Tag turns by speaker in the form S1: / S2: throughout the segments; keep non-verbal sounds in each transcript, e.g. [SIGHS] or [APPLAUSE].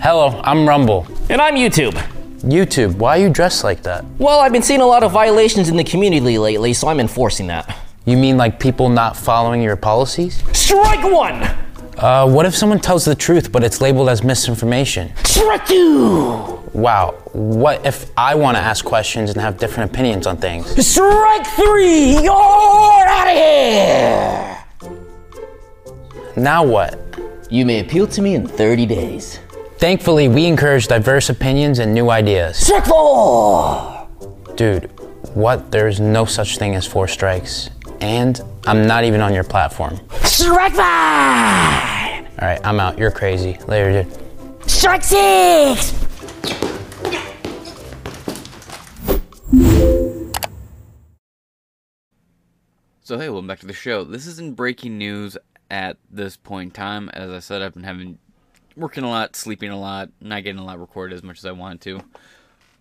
S1: Hello, I'm Rumble.
S2: And I'm YouTube.
S1: YouTube, why are you dressed like that?
S2: Well, I've been seeing a lot of violations in the community lately, so I'm enforcing that.
S1: You mean like people not following your policies?
S2: Strike one!
S1: Uh, what if someone tells the truth but it's labeled as misinformation?
S2: Strike two!
S1: Wow, what if I want to ask questions and have different opinions on things?
S2: Strike three! You're out of here!
S1: Now what?
S2: You may appeal to me in 30 days.
S1: Thankfully, we encourage diverse opinions and new ideas.
S2: Strike four!
S1: Dude, what? There's no such thing as four strikes. And I'm not even on your platform.
S2: Strike five!
S1: Alright, I'm out. You're crazy. Later, dude.
S2: Strike six!
S3: So hey, welcome back to the show. This isn't breaking news at this point in time. As I said, I've been having working a lot, sleeping a lot, not getting a lot recorded as much as I wanted to.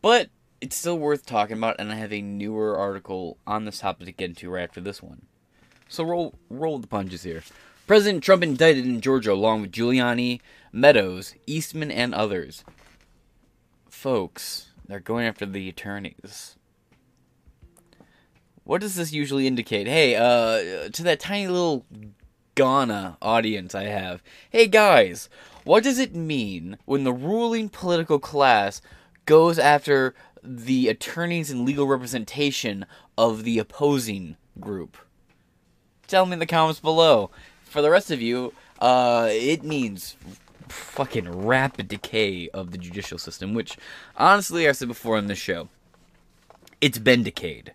S3: But it's still worth talking about, and I have a newer article on this topic to get into right after this one. So roll roll the punches here. President Trump indicted in Georgia along with Giuliani, Meadows, Eastman, and others. Folks, they're going after the attorneys. What does this usually indicate? Hey, uh, to that tiny little Ghana audience I have. Hey guys, what does it mean when the ruling political class goes after the attorneys and legal representation of the opposing group? Tell me in the comments below. For the rest of you, uh, it means fucking rapid decay of the judicial system, which, honestly, I said before on this show, it's been decayed.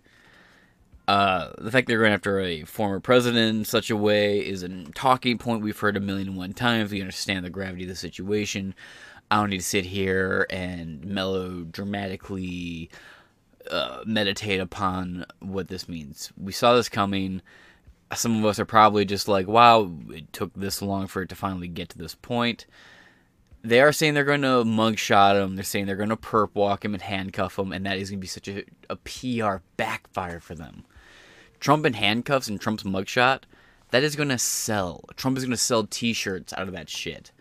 S3: Uh, the fact they're going after a former president in such a way is a talking point we've heard a million and one times. We understand the gravity of the situation. I don't need to sit here and melodramatically uh, meditate upon what this means. We saw this coming. Some of us are probably just like, wow, it took this long for it to finally get to this point. They are saying they're going to mugshot him. They're saying they're going to perp walk him and handcuff him, and that is going to be such a, a PR backfire for them. Trump in handcuffs and Trump's mugshot, that is going to sell. Trump is going to sell t shirts out of that shit.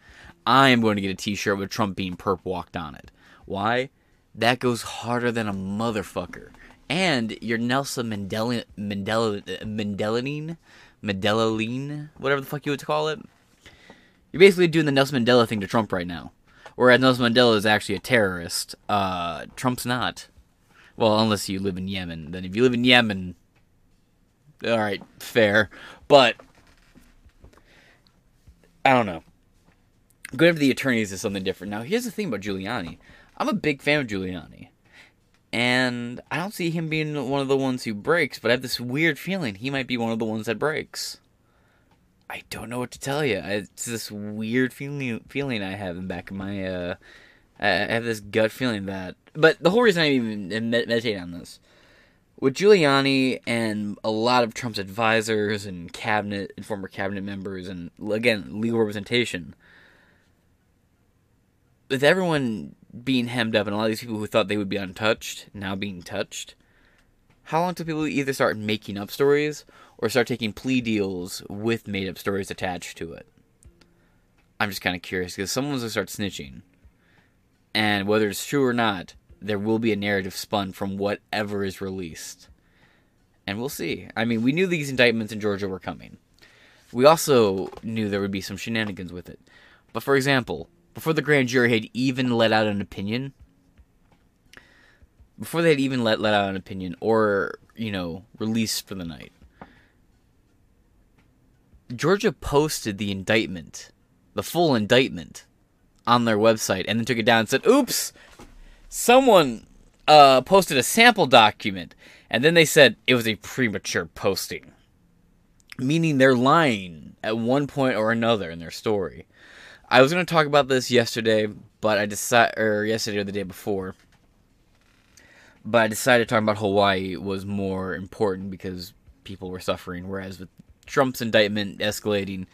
S3: I am going to get a t shirt with Trump being perp walked on it. Why? That goes harder than a motherfucker. And your Nelson Mandela, Mandela, Mandeline, Mandela whatever the fuck you would call it. You're basically doing the Nelson Mandela thing to Trump right now. Whereas Nelson Mandela is actually a terrorist, uh, Trump's not. Well, unless you live in Yemen. Then if you live in Yemen, all right, fair, but I don't know. Going after the attorneys is something different. Now, here's the thing about Giuliani. I'm a big fan of Giuliani, and I don't see him being one of the ones who breaks. But I have this weird feeling he might be one of the ones that breaks. I don't know what to tell you. It's this weird feeling feeling I have in back of my. Uh, I have this gut feeling that. But the whole reason I even meditate on this with Giuliani and a lot of Trump's advisors and cabinet and former cabinet members and again legal representation, with everyone being hemmed up and a lot of these people who thought they would be untouched now being touched, how long till people either start making up stories or start taking plea deals with made up stories attached to it? I'm just kind of curious because someone's gonna start snitching, and whether it's true or not, there will be a narrative spun from whatever is released. And we'll see. I mean, we knew these indictments in Georgia were coming. We also knew there would be some shenanigans with it. But for example, before the grand jury had even let out an opinion, before they had even let let out an opinion or, you know, released for the night, Georgia posted the indictment, the full indictment, on their website and then took it down and said, oops, someone uh, posted a sample document, and then they said it was a premature posting, meaning they're lying at one point or another in their story. I was going to talk about this yesterday, but I decided, or yesterday or the day before, but I decided talking about Hawaii was more important because people were suffering, whereas with Trump's indictment escalating,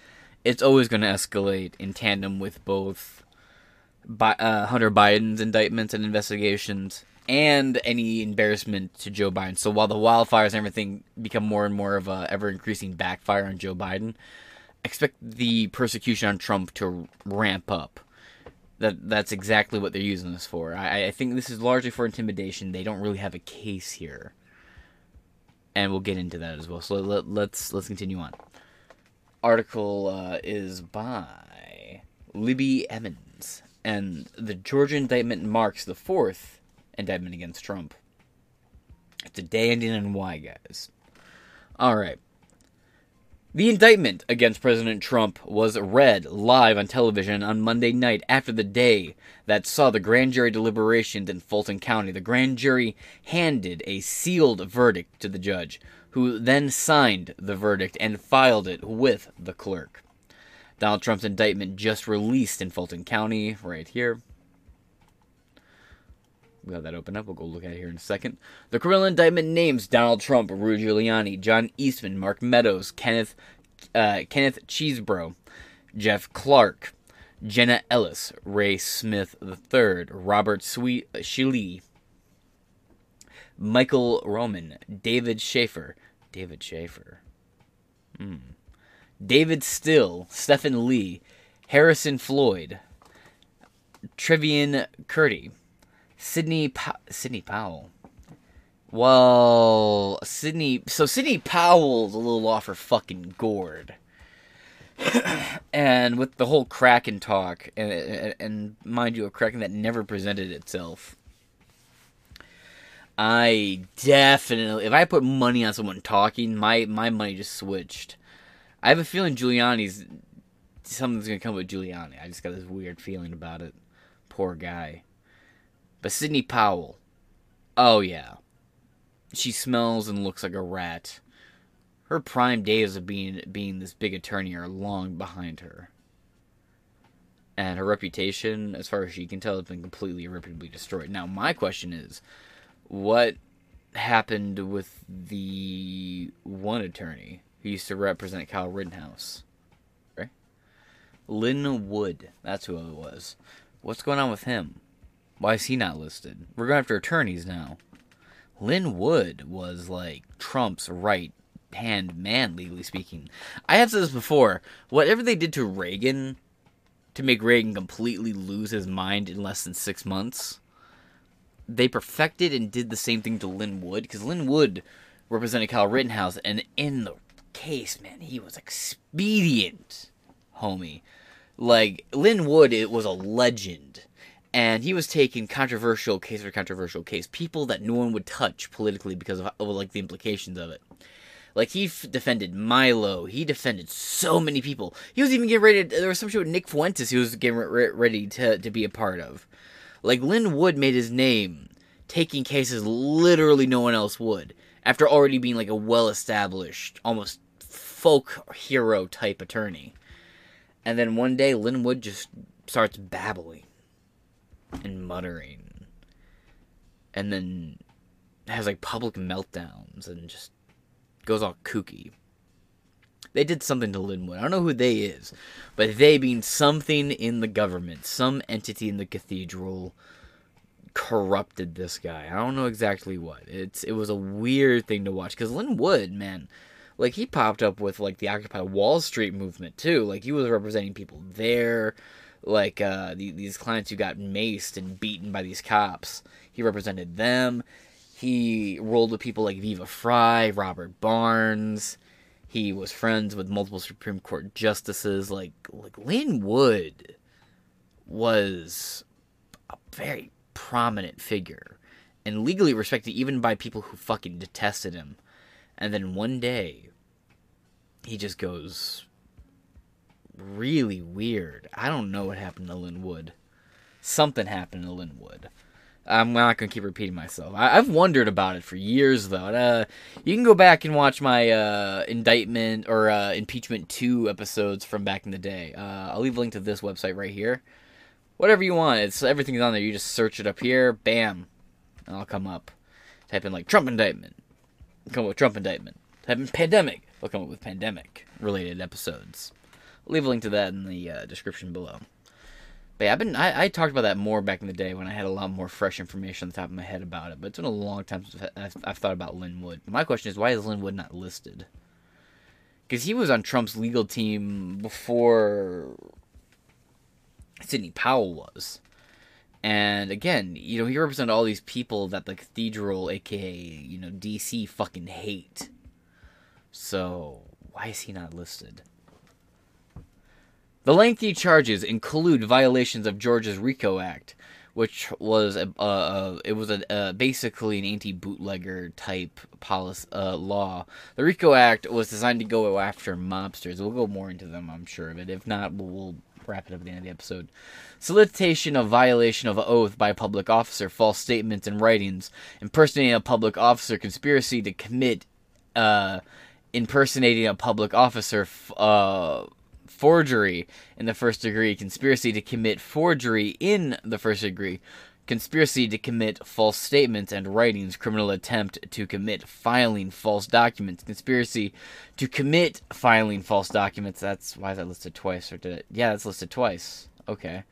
S3: it's always going to escalate in tandem with both Bi- uh, Hunter Biden's indictments and investigations and any embarrassment to Joe Biden. So while the wildfires and everything become more and more of a ever increasing backfire on Joe Biden, expect the persecution on Trump to ramp up. That that's exactly what they're using this for. I, I think this is largely for intimidation. They don't really have a case here, and we'll get into that as well. So let, let's let's continue on. Article uh, is by Libby Emmons, and the Georgia indictment marks the fourth indictment against Trump. It's a day ending in Y, guys. All right. The indictment against President Trump was read live on television on Monday night after the day that saw the grand jury deliberations in Fulton County. The grand jury handed a sealed verdict to the judge, who then signed the verdict and filed it with the clerk. Donald Trump's indictment just released in Fulton County, right here. We got that open up. We'll go look at it here in a second. The criminal indictment names Donald Trump, Rudy Giuliani, John Eastman, Mark Meadows, Kenneth uh, Kenneth Chesebro, Jeff Clark, Jenna Ellis, Ray Smith III, Robert Sweet Cheeley, Michael Roman, David Shafer, David Shafer, hmm. David Still, Stephen Lee, Harrison Floyd, Trevian Kutti, Sidney pa- Sidney Powell. Well, Sidney. So Sidney Powell's a little off her fucking gourd. [COUGHS] and with the whole Kraken talk, and, and mind you, a Kraken that never presented itself. I definitely, if I put money on someone talking, my my money just switched. I have a feeling Giuliani's something's gonna come with Giuliani. I just got this weird feeling about it. Poor guy. But Sidney Powell, oh yeah, she smells and looks like a rat. Her prime days of being being this big attorney are long behind her. And her reputation, as far as she can tell, has been completely irreparably destroyed. Now, my question is, what happened with the one attorney who used to represent Kyle Rittenhouse? Right? Lin Wood. That's who it was. What's going on with him? Why is he not listed? We're going after attorneys now. Lin Wood was like Trump's right hand man, legally speaking. I have said this before. Whatever they did to Reagan to make Reagan completely lose his mind in less than six months, they perfected and did the same thing to Lin Wood because Lin Wood represented Kyle Rittenhouse, and in the case, man, he was expedient, homie. Like Lin Wood, it was a legend and he was taking controversial case for controversial case, people that no one would touch politically because of, of like the implications of it. Like he f- defended Milo, he defended so many people. He was even getting ready. To, there was some shit with Nick Fuentes. He was getting re- ready to to be a part of. Like Lin Wood made his name taking cases literally no one else would after already being like a well established, almost folk hero type attorney. And then one day Lin Wood just starts babbling and muttering and then has like public meltdowns and just goes all kooky. They did something to Lin Wood. I don't know who they is, but they being something in the government, some entity in the cathedral corrupted this guy. I don't know exactly what. It's it was a weird thing to watch cuz Lin Wood, man, like he popped up with like the Occupy Wall Street movement too. Like he was representing people there like uh, the, these clients who got maced and beaten by these cops. He represented them. He rolled with people like Viva Frei, Robert Barnes. He was friends with multiple Supreme Court justices. Like like Lin Wood was a very prominent figure and legally respected even by people who fucking detested him. And then one day, he just goes really weird. I don't know what happened to Lin Wood. Something happened to Lin Wood. I'm not gonna keep repeating myself. I, have wondered about it for years, though. Uh, you can go back and watch my uh, indictment or uh, impeachment two episodes from back in the day. Uh, I'll leave a link to this website right here. Whatever you want, it's everything's on there. You just search it up here, bam, and I'll come up. Type in like Trump indictment, come up with Trump indictment. In pandemic, we'll come up with pandemic related episodes. I'll leave a link to that in the uh, description below. But yeah, I've been I, I, talked about that more back in the day when I had a lot more fresh information on the top of my head about it. But it's been a long time since I've, I've thought about Lin Wood. My question is, why is Lin Wood not listed? Because he was on Trump's legal team before Sidney Powell was. And again, you know, he represented all these people that the cathedral, aka, you know, DC fucking hate. So, why is he not listed? The lengthy charges include violations of Georgia's RICO Act, which was a, uh, it was a uh, basically an anti-bootlegger type policy uh, law. The RICO Act was designed to go after mobsters. We'll go more into them, I'm sure of it. If not, we'll, we'll wrap it up at the end of the episode. Solicitation of violation of oath by a public officer, false statements and writings, impersonating a public officer, conspiracy to commit, uh, impersonating a public officer, uh, forgery in the first degree, conspiracy to commit forgery in the first degree, conspiracy to commit false statements and writings, criminal attempt to commit filing false documents, conspiracy to commit filing false documents. That's why is that listed twice? Or did it? Yeah, that's listed twice. Okay.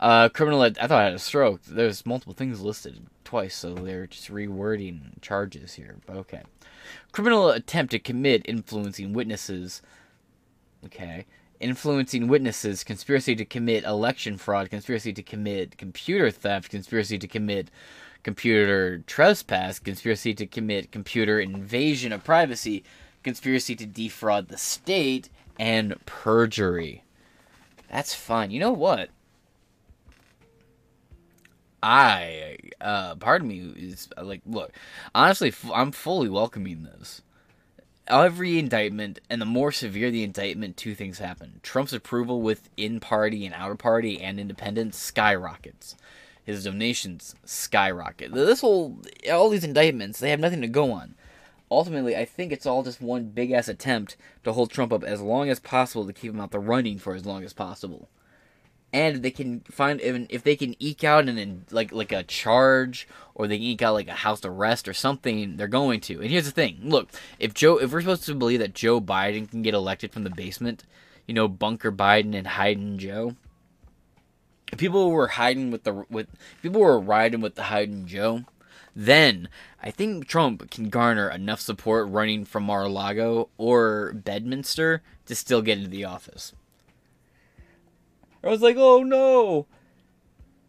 S3: Uh, criminal. I thought I had a stroke. There's multiple things listed twice, so they're just rewording charges here. But okay. Criminal attempt to commit influencing witnesses. Okay influencing witnesses, conspiracy to commit election fraud, conspiracy to commit computer theft, conspiracy to commit computer trespass, conspiracy to commit computer invasion of privacy, conspiracy to defraud the state, and perjury. That's fun. You know what? I, uh, pardon me, is like, look, honestly, I'm fully welcoming this every indictment, and the more severe the indictment, two things happen. Trump's approval within party and outer party and independents skyrockets. His donations skyrocket. This whole, all these indictments, they have nothing to go on. Ultimately, I think it's all just one big ass attempt to hold Trump up as long as possible to keep him out the running for as long as possible and they can find if they can eke out an like like a charge or they can eke out like a house arrest or something they're going to and here's the thing look if joe if we're supposed to believe that joe biden can get elected from the basement you know bunker biden and hiding joe if people were hiding with the with people were riding with the hiding joe then I think Trump can garner enough support running from Mar-a-Lago or Bedminster to still get into the office. I was like, oh no!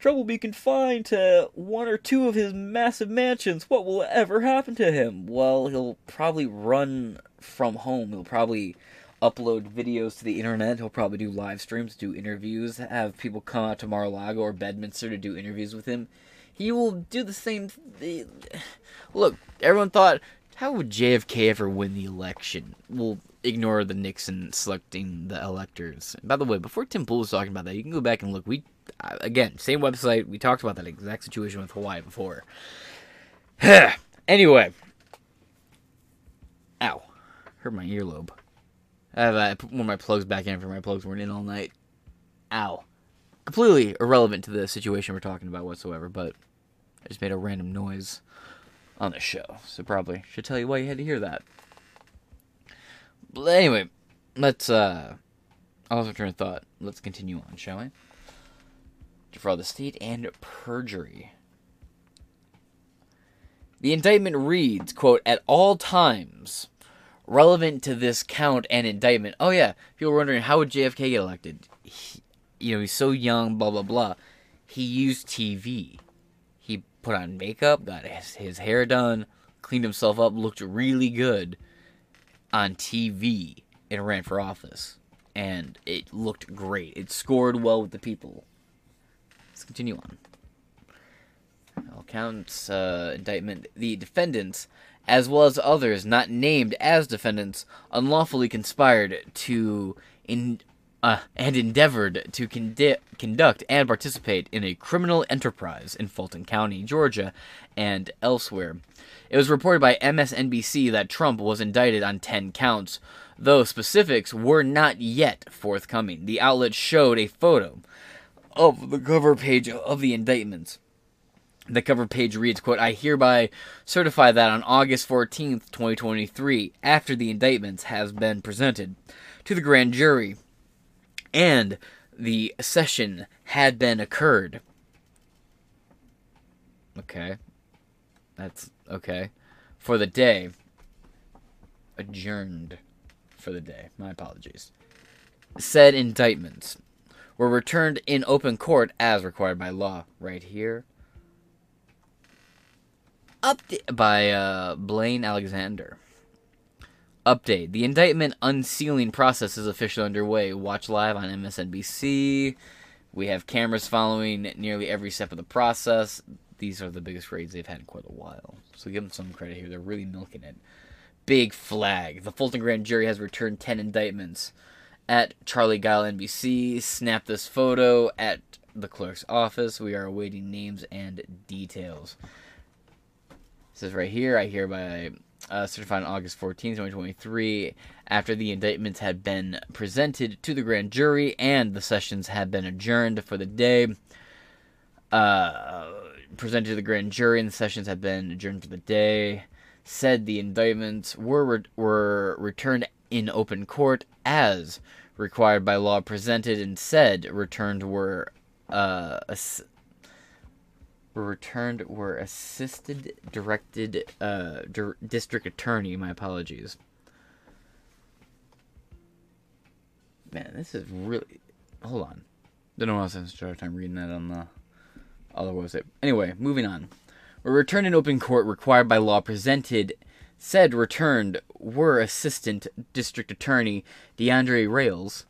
S3: Will be confined to one or two of his massive mansions. What will ever happen to him? Well, he'll probably run from home. He'll probably upload videos to the internet. He'll probably do live streams, do interviews, have people come out to Mar-a-Lago or Bedminster to do interviews with him. He will do the same. Th- [SIGHS] Look, everyone thought, how would JFK ever win the election? Well, ignore the Nixon selecting the electors. By the way, before Tim Pool was talking about that, you can go back and look. We uh, again, same website. We talked about that exact situation with Hawaii before. [SIGHS] anyway, ow, hurt my earlobe. I have I put one of my plugs back in for my plugs weren't in all night. Ow, completely irrelevant to the situation we're talking about whatsoever. But I just made a random noise on the show, so probably should tell you why you had to hear that. But anyway, let's uh train of thought. Let's continue on, shall we? Defraud the state and perjury. The indictment reads, quote, at all times relevant to this count and indictment. Oh yeah, people were wondering how would JFK get elected? He, you know, he's so young, blah blah blah. He used TV. He put on makeup, got his, his hair done, cleaned himself up, looked really good on TV and ran for office. And it looked great. It scored well with the people. Let's continue on. All counts uh, indictment. The defendants, as well as others not named as defendants, unlawfully conspired to in uh, and endeavored to condi- conduct and participate in a criminal enterprise in Fulton County, Georgia, and elsewhere. It was reported by MSNBC that Trump was indicted on 10 counts, though specifics were not yet forthcoming. The outlet showed a photo of the cover page of the indictments. The cover page reads, quote, I hereby certify that on August 14th, 2023, after the indictments has been presented to the grand jury and the session had been occurred. Okay. That's okay. For the day. Adjourned for the day. My apologies. Said indictments were returned in open court as required by law. Right here. Update by uh, Blaine Alexander. Update. The indictment unsealing process is officially underway. Watch live on MSNBC. We have cameras following nearly every step of the process. These are the biggest raids they've had in quite a while. So give them some credit here. They're really milking it. Big flag. The Fulton grand jury has returned 10 indictments. At Charlie Gile NBC, snap this photo at the clerk's office. We are awaiting names and details. It says right here, I hereby uh, certified on August 14, 2023, after the indictments had been presented to the grand jury and the sessions had been adjourned for the day. Uh, presented to the grand jury and the sessions had been adjourned for the day. Said the indictments were re- were returned in open court as required by law. Presented and said returned were uh, were returned were assisted directed uh, district attorney. My apologies. Man, this is really. Hold on. Don't know why I was having such a hard time reading that on the other website. Anyway, moving on. Were returned in open court required by law presented. Said returned were Assistant District Attorney DeAndre Rails,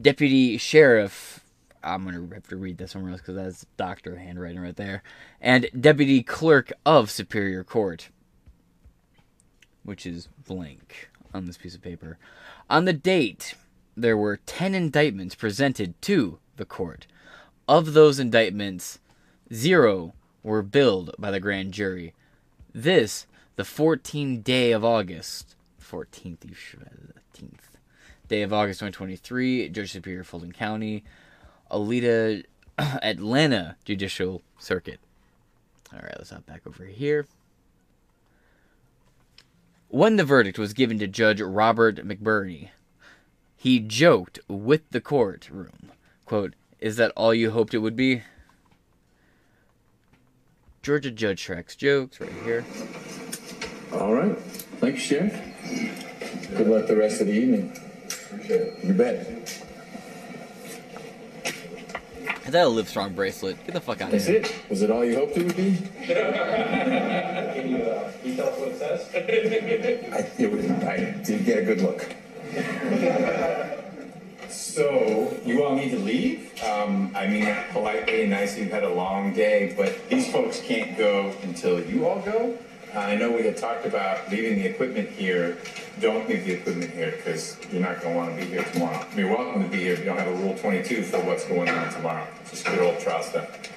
S3: Deputy Sheriff I'm gonna have to read this somewhere else because that's doctor handwriting right there. And deputy clerk of Superior Court, which is blank on this piece of paper. On the date, there were ten indictments presented to the court. Of those indictments, zero were billed by the grand jury. This, the 14th day of August, 14th, you should have 18th day of August 2023, Judge Superior Fulton County. Alita [CLEARS THROAT] Atlanta Judicial Circuit. All right, let's hop back over here. When the verdict was given to Judge Robert McBurney, he joked with the courtroom, quote, "Is that all you hoped it would be?" Georgia Judge Shrek's jokes right here.
S4: All right. Thanks, Sheriff. Good luck the rest of the evening. You bet.
S3: Is that a Livestrong bracelet? Get the fuck out of
S4: That's
S3: here.
S4: it. Was it all you hoped it would be? [LAUGHS]
S5: Can you, uh, can you tell us what it says?
S4: I, it was, I did get a good look. So, you all need to leave? Um, I mean that politely and nicely. You've had a long day, but these folks can't go until you all go. Uh, I know we had talked about leaving the equipment here. Don't leave the equipment here because you're not going to want to be here tomorrow. You're welcome to be here. if You don't have a Rule 22 for what's going on tomorrow. Just good old trial stuff.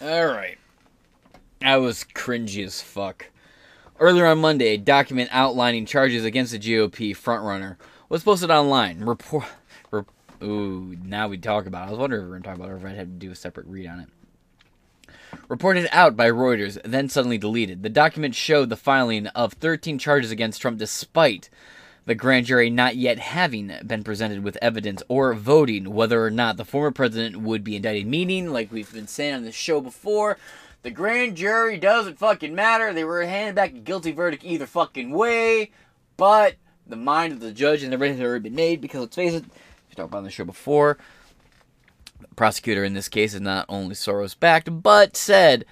S3: All right. That was cringy as fuck. Earlier on Monday, a document outlining charges against the GOP frontrunner was posted online. Report. Ooh, now we talk about it. I was wondering if we were going to talk about it or if I'd have to do a separate read on it. Reported out by Reuters, then suddenly deleted. The document showed the filing of 13 charges against Trump despite the grand jury not yet having been presented with evidence or voting whether or not the former president would be indicted. Meaning, like we've been saying on this show before, the grand jury doesn't fucking matter. They were handed back a guilty verdict either fucking way, but the mind of the judge and the everything had already been made because let's face it, talked about on the show before. The prosecutor in this case is not only Soros backed, but said,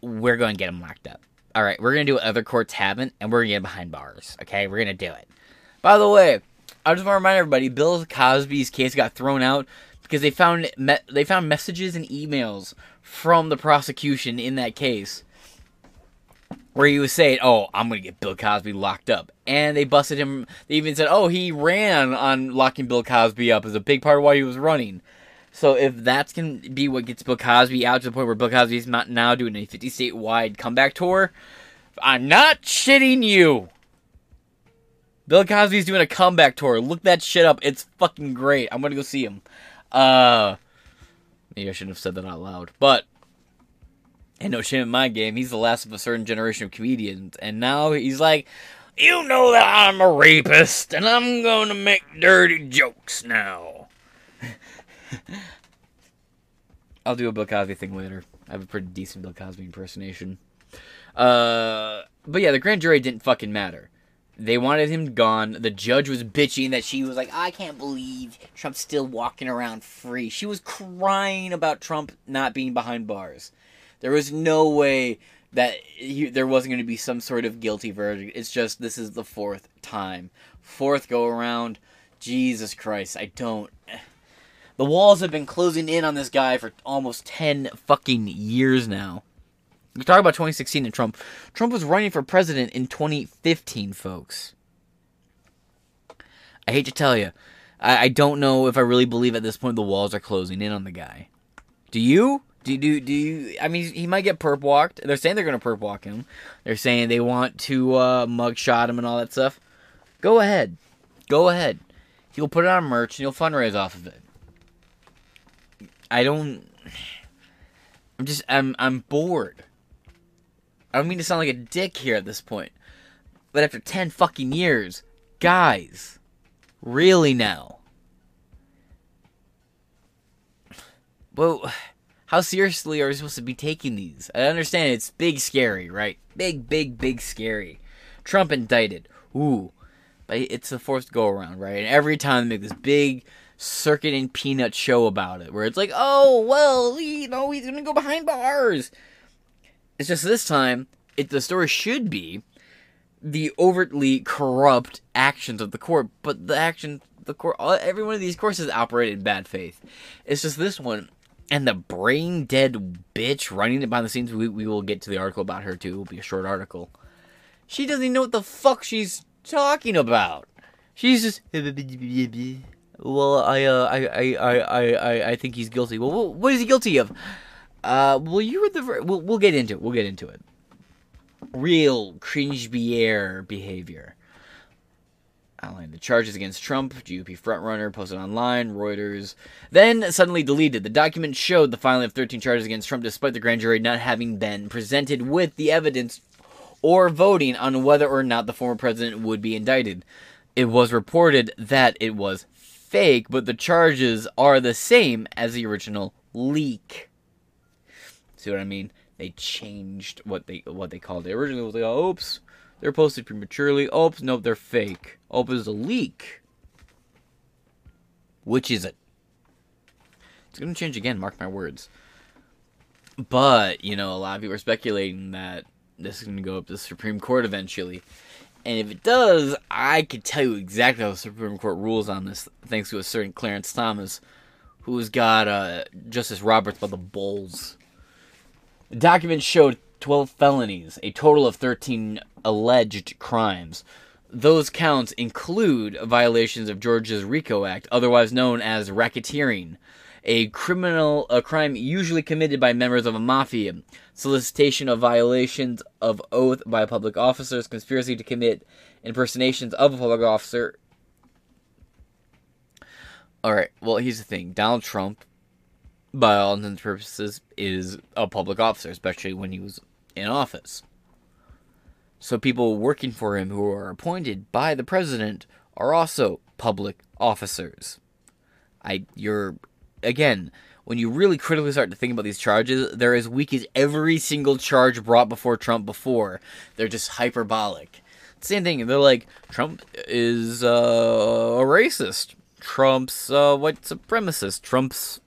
S3: we're going to get him locked up. All right, we're going to do what other courts haven't, and we're going to get him behind bars. Okay, we're going to do it. By the way, I just want to remind everybody: Bill Cosby's case got thrown out because they found me- they found messages and emails from the prosecution in that case where he was saying, "Oh, I'm gonna get Bill Cosby locked up," and they busted him. They even said, "Oh, he ran on locking Bill Cosby up as a big part of why he was running." So if that's gonna be what gets Bill Cosby out to the point where Bill Cosby's not now doing a 50 state wide comeback tour, I'm not shitting you. Bill Cosby's doing a comeback tour. Look that shit up. It's fucking great. I'm gonna go see him. Uh, maybe I shouldn't have said that out loud, but ain't no shame in my game. He's the last of a certain generation of comedians, and now he's like, you know that I'm a rapist, and I'm gonna make dirty jokes now. [LAUGHS] I'll do a Bill Cosby thing later. I have a pretty decent Bill Cosby impersonation. Uh, but yeah, the grand jury didn't fucking matter. They wanted him gone. The judge was bitching that she was like, I can't believe Trump's still walking around free. She was crying about Trump not being behind bars. There was no way that he, there wasn't going to be some sort of guilty verdict. It's just this is the fourth time. Fourth go around. Jesus Christ, I don't. Eh. The walls have been closing in on this guy for almost 10 fucking years now. You talk about 2016 and Trump. Trump was running for president in 2015, folks. I hate to tell you, I, I don't know if I really believe at this point the walls are closing in on the guy. Do you? Do do do you? I mean, he might get perp walked. They're saying they're gonna perp walk him. They're saying they want to uh, mug shot him and all that stuff. Go ahead, go ahead. He'll put it on merch and he'll fundraise off of it. I don't. I'm just I'm I'm bored. I don't mean to sound like a dick here at this point, but after ten fucking years, guys, really now? Well, how seriously are we supposed to be taking these? I understand it's big, scary, right? Big, big, big, scary. Trump indicted. Ooh, but it's the fourth go around, right? And every time they make this big circuit and peanut show about it, where it's like, oh well, you know, he's gonna go behind bars. It's just this time, it the story should be the overtly corrupt actions of the court, but the action the court, every one of these courts has operated in bad faith. It's just this one, and the brain dead bitch running it behind the scenes. We we will get to the article about her too. It will be a short article. She doesn't even know what the fuck she's talking about. She's just [LAUGHS] well, I uh, I I I I I think he's guilty. Well, what is he guilty of? Uh, well, you were the. Ver- we'll we'll get into it. We'll get into it. Real cringe behavior. Outline the charges against Trump, GOP frontrunner, posted online, Reuters. Then suddenly deleted. The document showed the filing of 13 charges against Trump, despite the grand jury not having been presented with the evidence or voting on whether or not the former president would be indicted. It was reported that it was fake, but the charges are the same as the original leak. See what I mean? They changed what they what they called it. Originally was like, oh, oops, they're posted prematurely. Oops, nope, they're fake. It's a leak. Which is it? It's gonna change again, mark my words. But, you know, a lot of people are speculating that this is gonna go up to the Supreme Court eventually. And if it does, I could tell you exactly how the Supreme Court rules on this, thanks to a certain Clarence Thomas, who's got uh, Justice Roberts by the balls. The document showed 12 felonies, a total of 13 alleged crimes. Those counts include violations of Georgia's RICO Act, otherwise known as racketeering, a criminal a crime usually committed by members of a mafia, solicitation of violations of oath by public officers, conspiracy to commit impersonations of a public officer. All right, well, here's the thing. Donald Trump by all intents and purposes is a public officer, especially when he was in office. So people working for him who are appointed by the president are also public officers. I you're again, when you really critically start to think about these charges, they're as weak as every single charge brought before Trump before. They're just hyperbolic. Same thing. They're like Trump is uh, a racist. Trump's uh, white supremacist. Trump's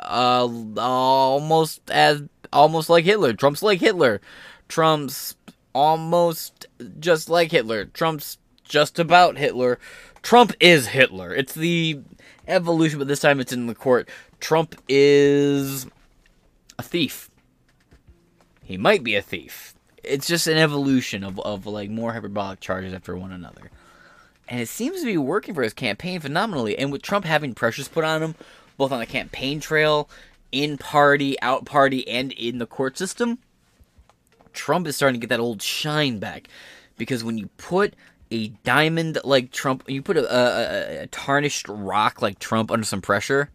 S3: uh, almost as almost like Hitler. Trump's like Hitler. Trump's almost just like Hitler. Trump's just about Hitler. Trump is Hitler. It's the evolution, but this time it's in the court. Trump is a thief. He might be a thief. It's just an evolution of, of like more hyperbolic charges after one another. And it seems to be working for his campaign phenomenally. And with Trump having pressures put on him, both on the campaign trail, in party, out party, and in the court system, Trump is starting to get that old shine back. Because when you put a diamond like Trump, you put a, a, a tarnished rock like Trump under some pressure,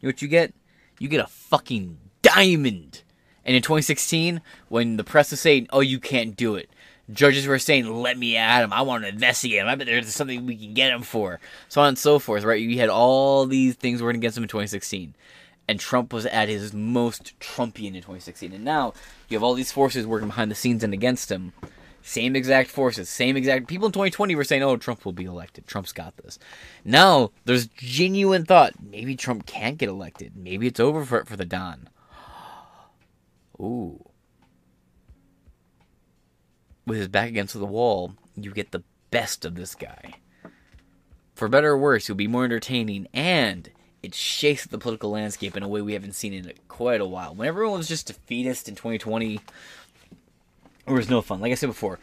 S3: you know what you get? You get a fucking diamond. And in 2016, when the press was saying, "Oh, you can't do it," judges were saying, "Let me at him. I want to investigate him. I bet there's something we can get him for." So on and so forth. Right? You had all these things working against him in 2016, and Trump was at his most Trumpian in 2016. And now you have all these forces working behind the scenes and against him. Same exact forces, same exact people in 2020 were saying, "Oh, Trump will be elected. Trump's got this." Now there's genuine thought maybe Trump can't get elected. Maybe it's over for for the Don. [GASPS] Ooh. With his back against the wall, you get the best of this guy. For better or worse, he'll be more entertaining and it shakes the political landscape in a way we haven't seen in quite a while. When everyone was just defeatist in 2020, it was no fun. Like I said before,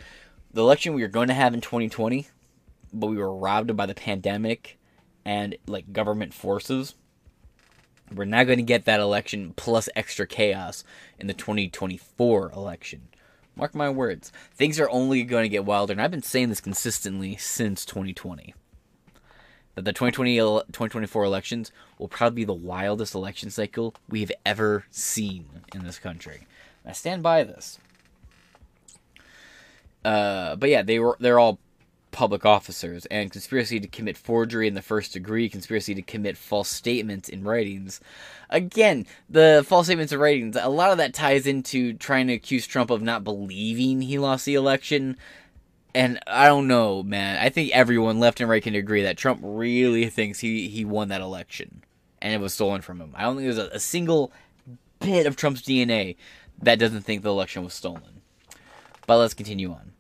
S3: the election we were going to have in 2020, but we were robbed by the pandemic and like government forces. We're not going to get that election plus extra chaos in the 2024 election. Mark my words. Things are only going to get wilder, and I've been saying this consistently since 2020 that the 2020 2024 elections will probably be the wildest election cycle we've ever seen in this country. I stand by this. Uh, but yeah, they were they're all public officers and conspiracy to commit forgery in the first degree, conspiracy to commit false statements in writings. Again, the false statements in writings, a lot of that ties into trying to accuse Trump of not believing he lost the election. And I don't know, man. I think everyone left and right can agree that Trump really thinks he, he won that election and it was stolen from him. I don't think there's a, a single bit of Trump's DNA that doesn't think the election was stolen. But let's continue on.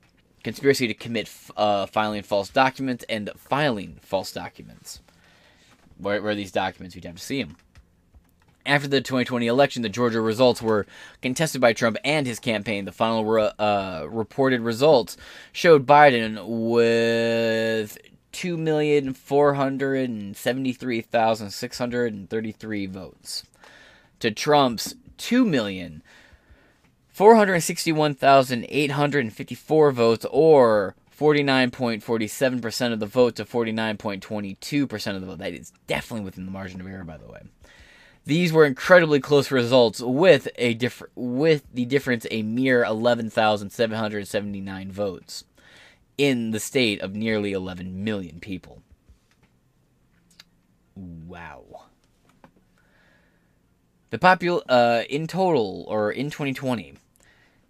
S3: Conspiracy to commit uh, filing false documents and filing false documents. Where, where are these documents? We'd have to see them. After the 2020 election, the Georgia results were contested by Trump and his campaign. The final re- uh, reported results showed Biden with 2,473,633 votes to Trump's 2,461,854 votes, or 49.47% of the vote to 49.22% of the vote. That is definitely within the margin of error, by the way. These were incredibly close results, with a diff- with the difference a mere 11,779 votes in the state of nearly 11 million people. Wow. The popul uh, in total or in 2020,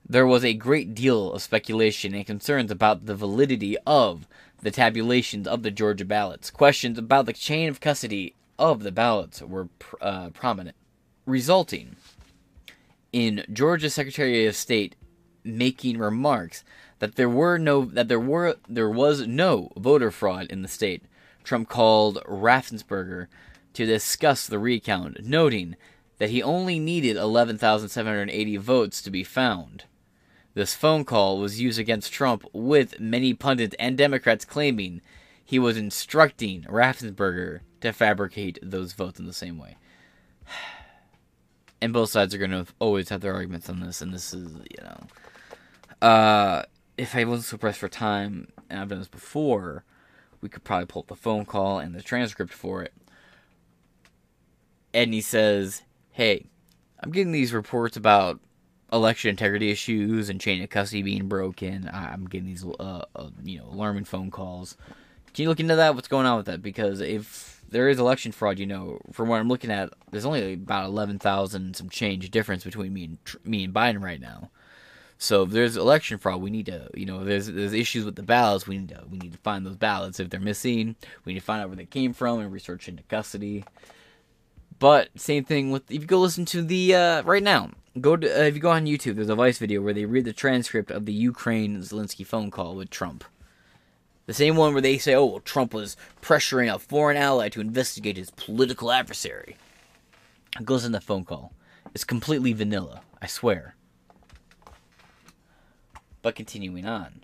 S3: there was a great deal of speculation and concerns about the validity of the tabulations of the Georgia ballots. Questions about the chain of custody of the ballots were pr- uh, prominent, resulting in Georgia Secretary of State making remarks that there were no that there were there was no voter fraud in the state. Trump called Raffensperger to discuss the recount, noting that he only needed 11,780 votes to be found. This phone call was used against Trump, with many pundits and Democrats claiming he was instructing Raffensperger to fabricate those votes in the same way. [SIGHS] And both sides are going to always have their arguments on this, and this is, you know. Uh, if I wasn't so pressed for time, and I've done this before, we could probably pull up the phone call and the transcript for it. And he says, Hey, I'm getting these reports about election integrity issues and chain of custody being broken. I'm getting these, uh, uh, you know, alarming phone calls. Can you look into that? What's going on with that? Because if there is election fraud, you know, from what I'm looking at, there's only about 11,000 some change difference between me and me and Biden right now. So if there's election fraud, we need to, you know, there's there's issues with the ballots. We need to we need to find those ballots if they're missing. We need to find out where they came from and research into custody. But same thing with if you go listen to the uh, right now, go to uh, if you go on YouTube, there's a Vice video where they read the transcript of the Ukraine Zelensky phone call with Trump. The same one where they say, "Oh, well, Trump was pressuring a foreign ally to investigate his political adversary." It goes in the phone call. It's completely vanilla, I swear. But continuing on.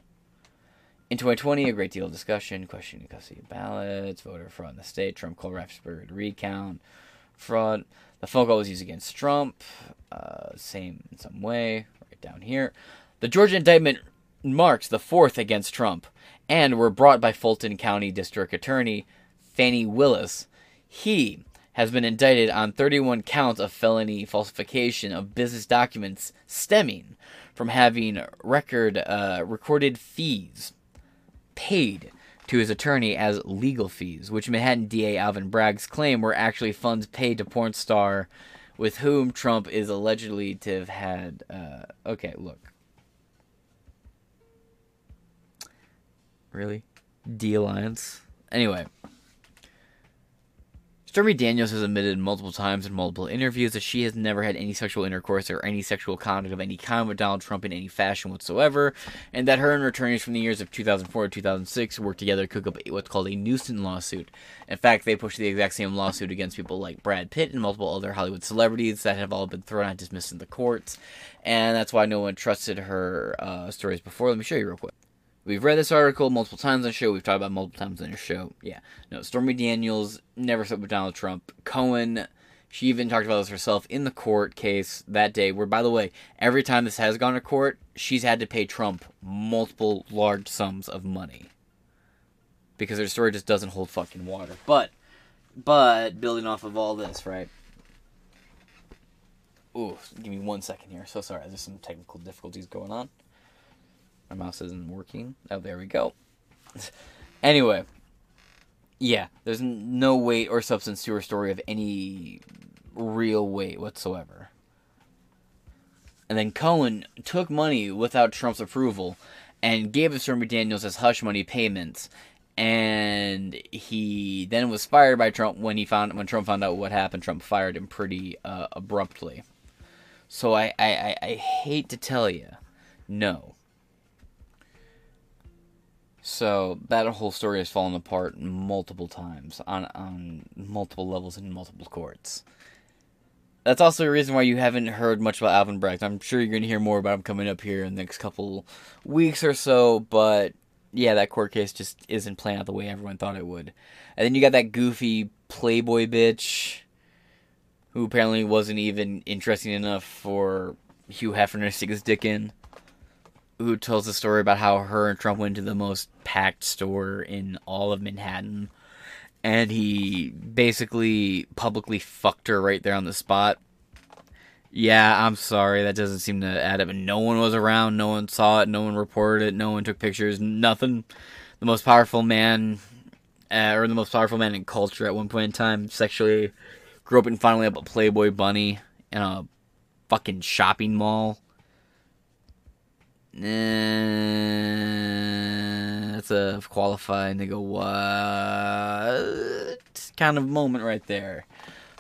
S3: In 2020, a great deal of discussion, questioning custody of ballots, voter fraud in the state, Trump called Raffensperger to recount, fraud. The phone call was used against Trump, uh, same in some way, right down here. The Georgia indictment marks the fourth against Trump, and were brought by Fulton County District Attorney Fani Willis. He has been indicted on 31 counts of felony falsification of business documents stemming from having record uh, recorded fees paid to his attorney as legal fees, which Manhattan DA Alvin Bragg's claim were actually funds paid to porn star with whom Trump is allegedly to have had. Uh, okay, look. Really? D Alliance. Anyway. Stormy Daniels has admitted multiple times in multiple interviews that she has never had any sexual intercourse or any sexual contact of any kind with Donald Trump in any fashion whatsoever, and that her and her attorneys from the years of 2004 to 2006 worked together to cook up what's called a nuisance lawsuit. In fact, they pushed the exact same lawsuit against people like Brad Pitt and multiple other Hollywood celebrities that have all been thrown out dismissed in the courts, and that's why no one trusted her uh, stories before. Let me show you real quick. We've read this article multiple times on the show. We've talked about multiple times on the show. Yeah. No, Stormy Daniels never slept with Donald Trump. Cohen, she even talked about this herself in the court case that day, where, by the way, every time this has gone to court, she's had to pay Trump multiple large sums of money. Because her story just doesn't hold fucking water. But, but, building off of all this, right? Ooh, give me one second here. So sorry, there's some technical difficulties going on. My mouse isn't working. Oh, there we go. [LAUGHS] anyway, yeah, there's no weight or substance to her story of any real weight whatsoever. And then Cohen took money without Trump's approval and gave it to Daniels as hush money payments. And he then was fired by Trump when he found when Trump found out what happened. Trump fired him pretty uh, abruptly. So I, I, I, I hate to tell you, no. So that whole story has fallen apart multiple times on on multiple levels in multiple courts. That's also the reason why you haven't heard much about Alvin Bragg. I'm sure you're going to hear more about him coming up here in the next couple weeks or so, but yeah, that court case just isn't playing out the way everyone thought it would. And then you got that goofy Playboy bitch who apparently wasn't even interesting enough for Hugh Hefner to stick his dick in who tells a story about how her and Trump went to the most packed store in all of Manhattan. And he basically publicly fucked her right there on the spot. Yeah, I'm sorry, that doesn't seem to add up. And no one was around, no one saw it, no one reported it, no one took pictures, nothing. The most powerful man, uh, or the most powerful man in culture at one point in time, sexually grew up and finally up a Playboy bunny in a fucking shopping mall. Eh, that's a qualify and they go what kind of moment right there.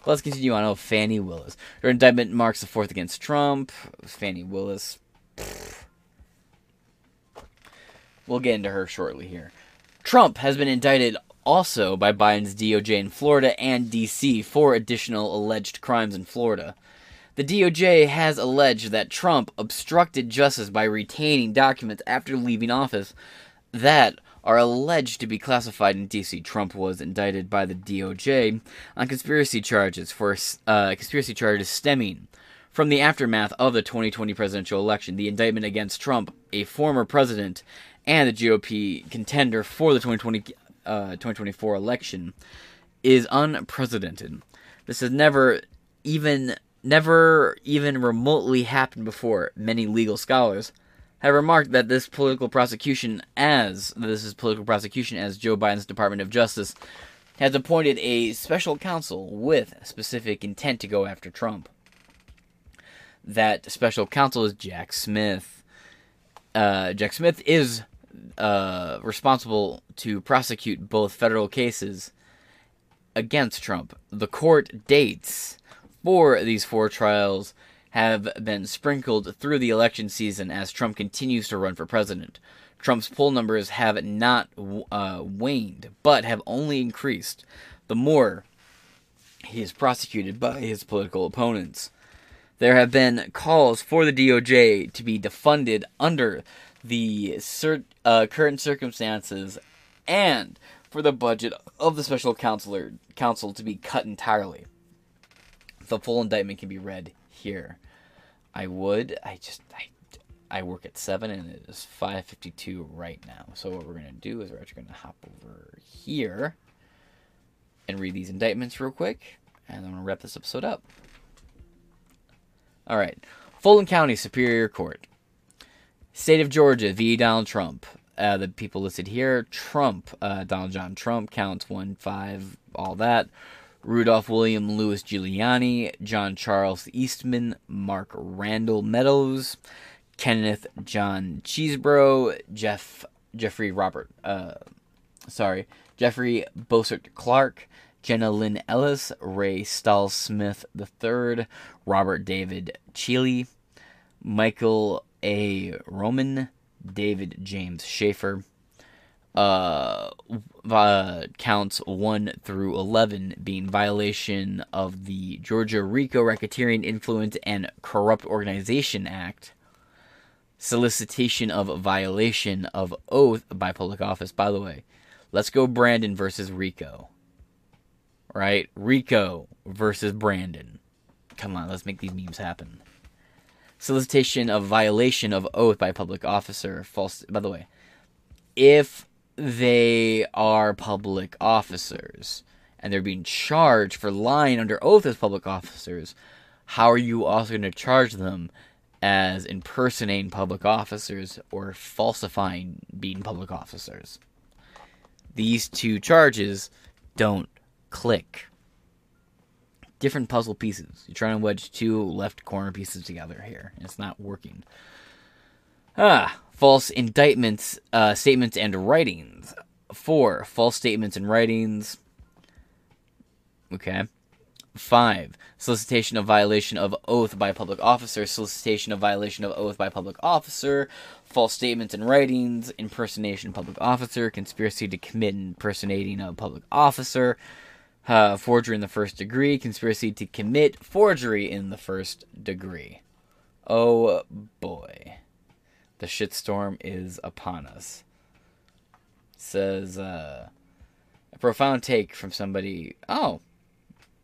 S3: Let's continue on. Oh, Fani Willis. Her indictment marks the fourth against Trump. Fani Willis. Pfft. We'll get into her shortly here. Trump has been indicted also by Biden's DOJ in Florida and DC for additional alleged crimes in Florida. The DOJ has alleged that Trump obstructed justice by retaining documents after leaving office that are alleged to be classified in DC. Trump was indicted by the DOJ on conspiracy charges for uh, conspiracy charges stemming from the aftermath of the 2020 presidential election. The indictment against Trump, a former president and the GOP contender for the 2020 uh, 2024 election, is unprecedented. This has never even never even remotely happened before. Many legal scholars have remarked that this political prosecution, as this is political prosecution, as Joe Biden's Department of Justice has appointed a special counsel with specific intent to go after Trump. That special counsel is Jack Smith. Uh, Jack Smith is uh, responsible to prosecute both federal cases against Trump. The court dates for these four trials have been sprinkled through the election season as Trump continues to run for president. Trump's poll numbers have not uh, waned, but have only increased the more he is prosecuted by his political opponents. There have been calls for the DOJ to be defunded under the cir- uh, current circumstances and for the budget of the special counselor counsel to be cut entirely. The full indictment can be read here. I would. I just I, I work at seven and it is five fifty two right now. So what we're gonna do is we're actually gonna hop over here and read these indictments real quick, and I'm gonna wrap this episode up. All right, Fulton County Superior Court, State of Georgia v. Donald Trump. Uh, the people listed here: Trump, uh, Donald John Trump, counts one, five, all that. Rudolph William Louis Giuliani, John Charles Eastman, Mark Randall Meadows, Kenneth John Chesebro, Jeff Jeffrey Robert, uh, sorry, Jeffrey Bossert Clark, Jenna Lynn Ellis, Ray Stahl Smith III, Robert David Cheeley, Michael A. Roman, David James Shafer, uh, uh, counts 1 through 11 being violation of the Georgia RICO Racketeering Influence and Corrupt Organization Act, solicitation of violation of oath by public office. By the way, let's go Brandon versus Rico. Right? Rico versus Brandon. Come on, let's make these memes happen. Solicitation of violation of oath by public officer. False. By the way, if they are public officers and they're being charged for lying under oath as public officers, how are you also going to charge them as impersonating public officers or falsifying being public officers? These two charges don't click. Different puzzle pieces. You're trying to wedge two left corner pieces together here. It's not working. Ah, false indictments, uh, statements, and writings. Four, false statements and writings. Okay. Five, solicitation of violation of oath by public officer, solicitation of violation of oath by public officer, false statements and writings, impersonation of public officer, conspiracy to commit impersonating a public officer, uh, forgery in the first degree, conspiracy to commit forgery in the first degree. Oh boy. The shitstorm is upon us. Says, uh, a profound take from somebody. Oh,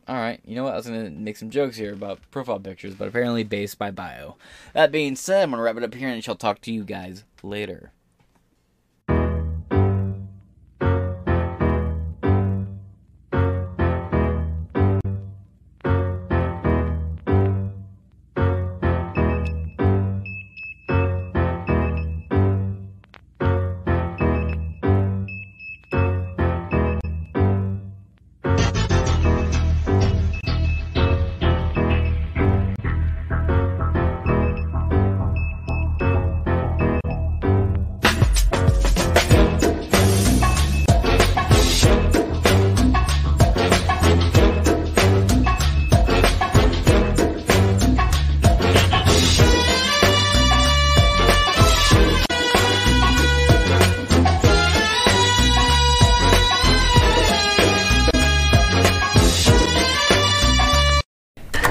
S3: alright. You know what? I was to make some jokes here about profile pictures, but apparently based by bio. That being said, I'm to wrap it up here and I shall talk to you guys later.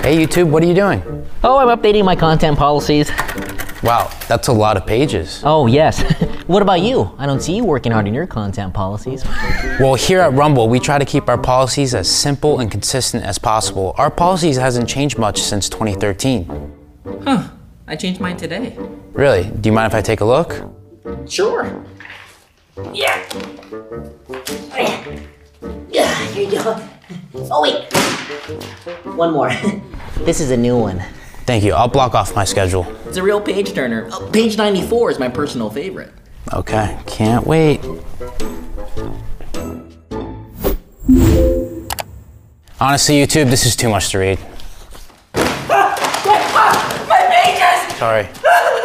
S1: Hey YouTube, what are you doing?
S2: Oh, I'm updating my content policies.
S1: Wow, that's a lot of pages.
S2: Oh, yes. [LAUGHS] what about you? I don't see you working hard on your content policies.
S1: Well, here at Rumble, we try to keep our policies as simple and consistent as possible. Our policies hasn't changed much since 2013.
S6: Huh. I changed mine today.
S1: Really? Do you mind if I take a look?
S6: Sure.
S2: Yeah. Oh, yeah, here you go. Oh, wait. One more. [LAUGHS] this is a new one.
S1: Thank you. I'll block off my schedule.
S6: It's a real page turner. Oh, page 94 is my personal favorite.
S1: Okay, can't wait. Honestly, YouTube, this is too much to read. [LAUGHS]
S2: My pages!
S1: Sorry. [LAUGHS]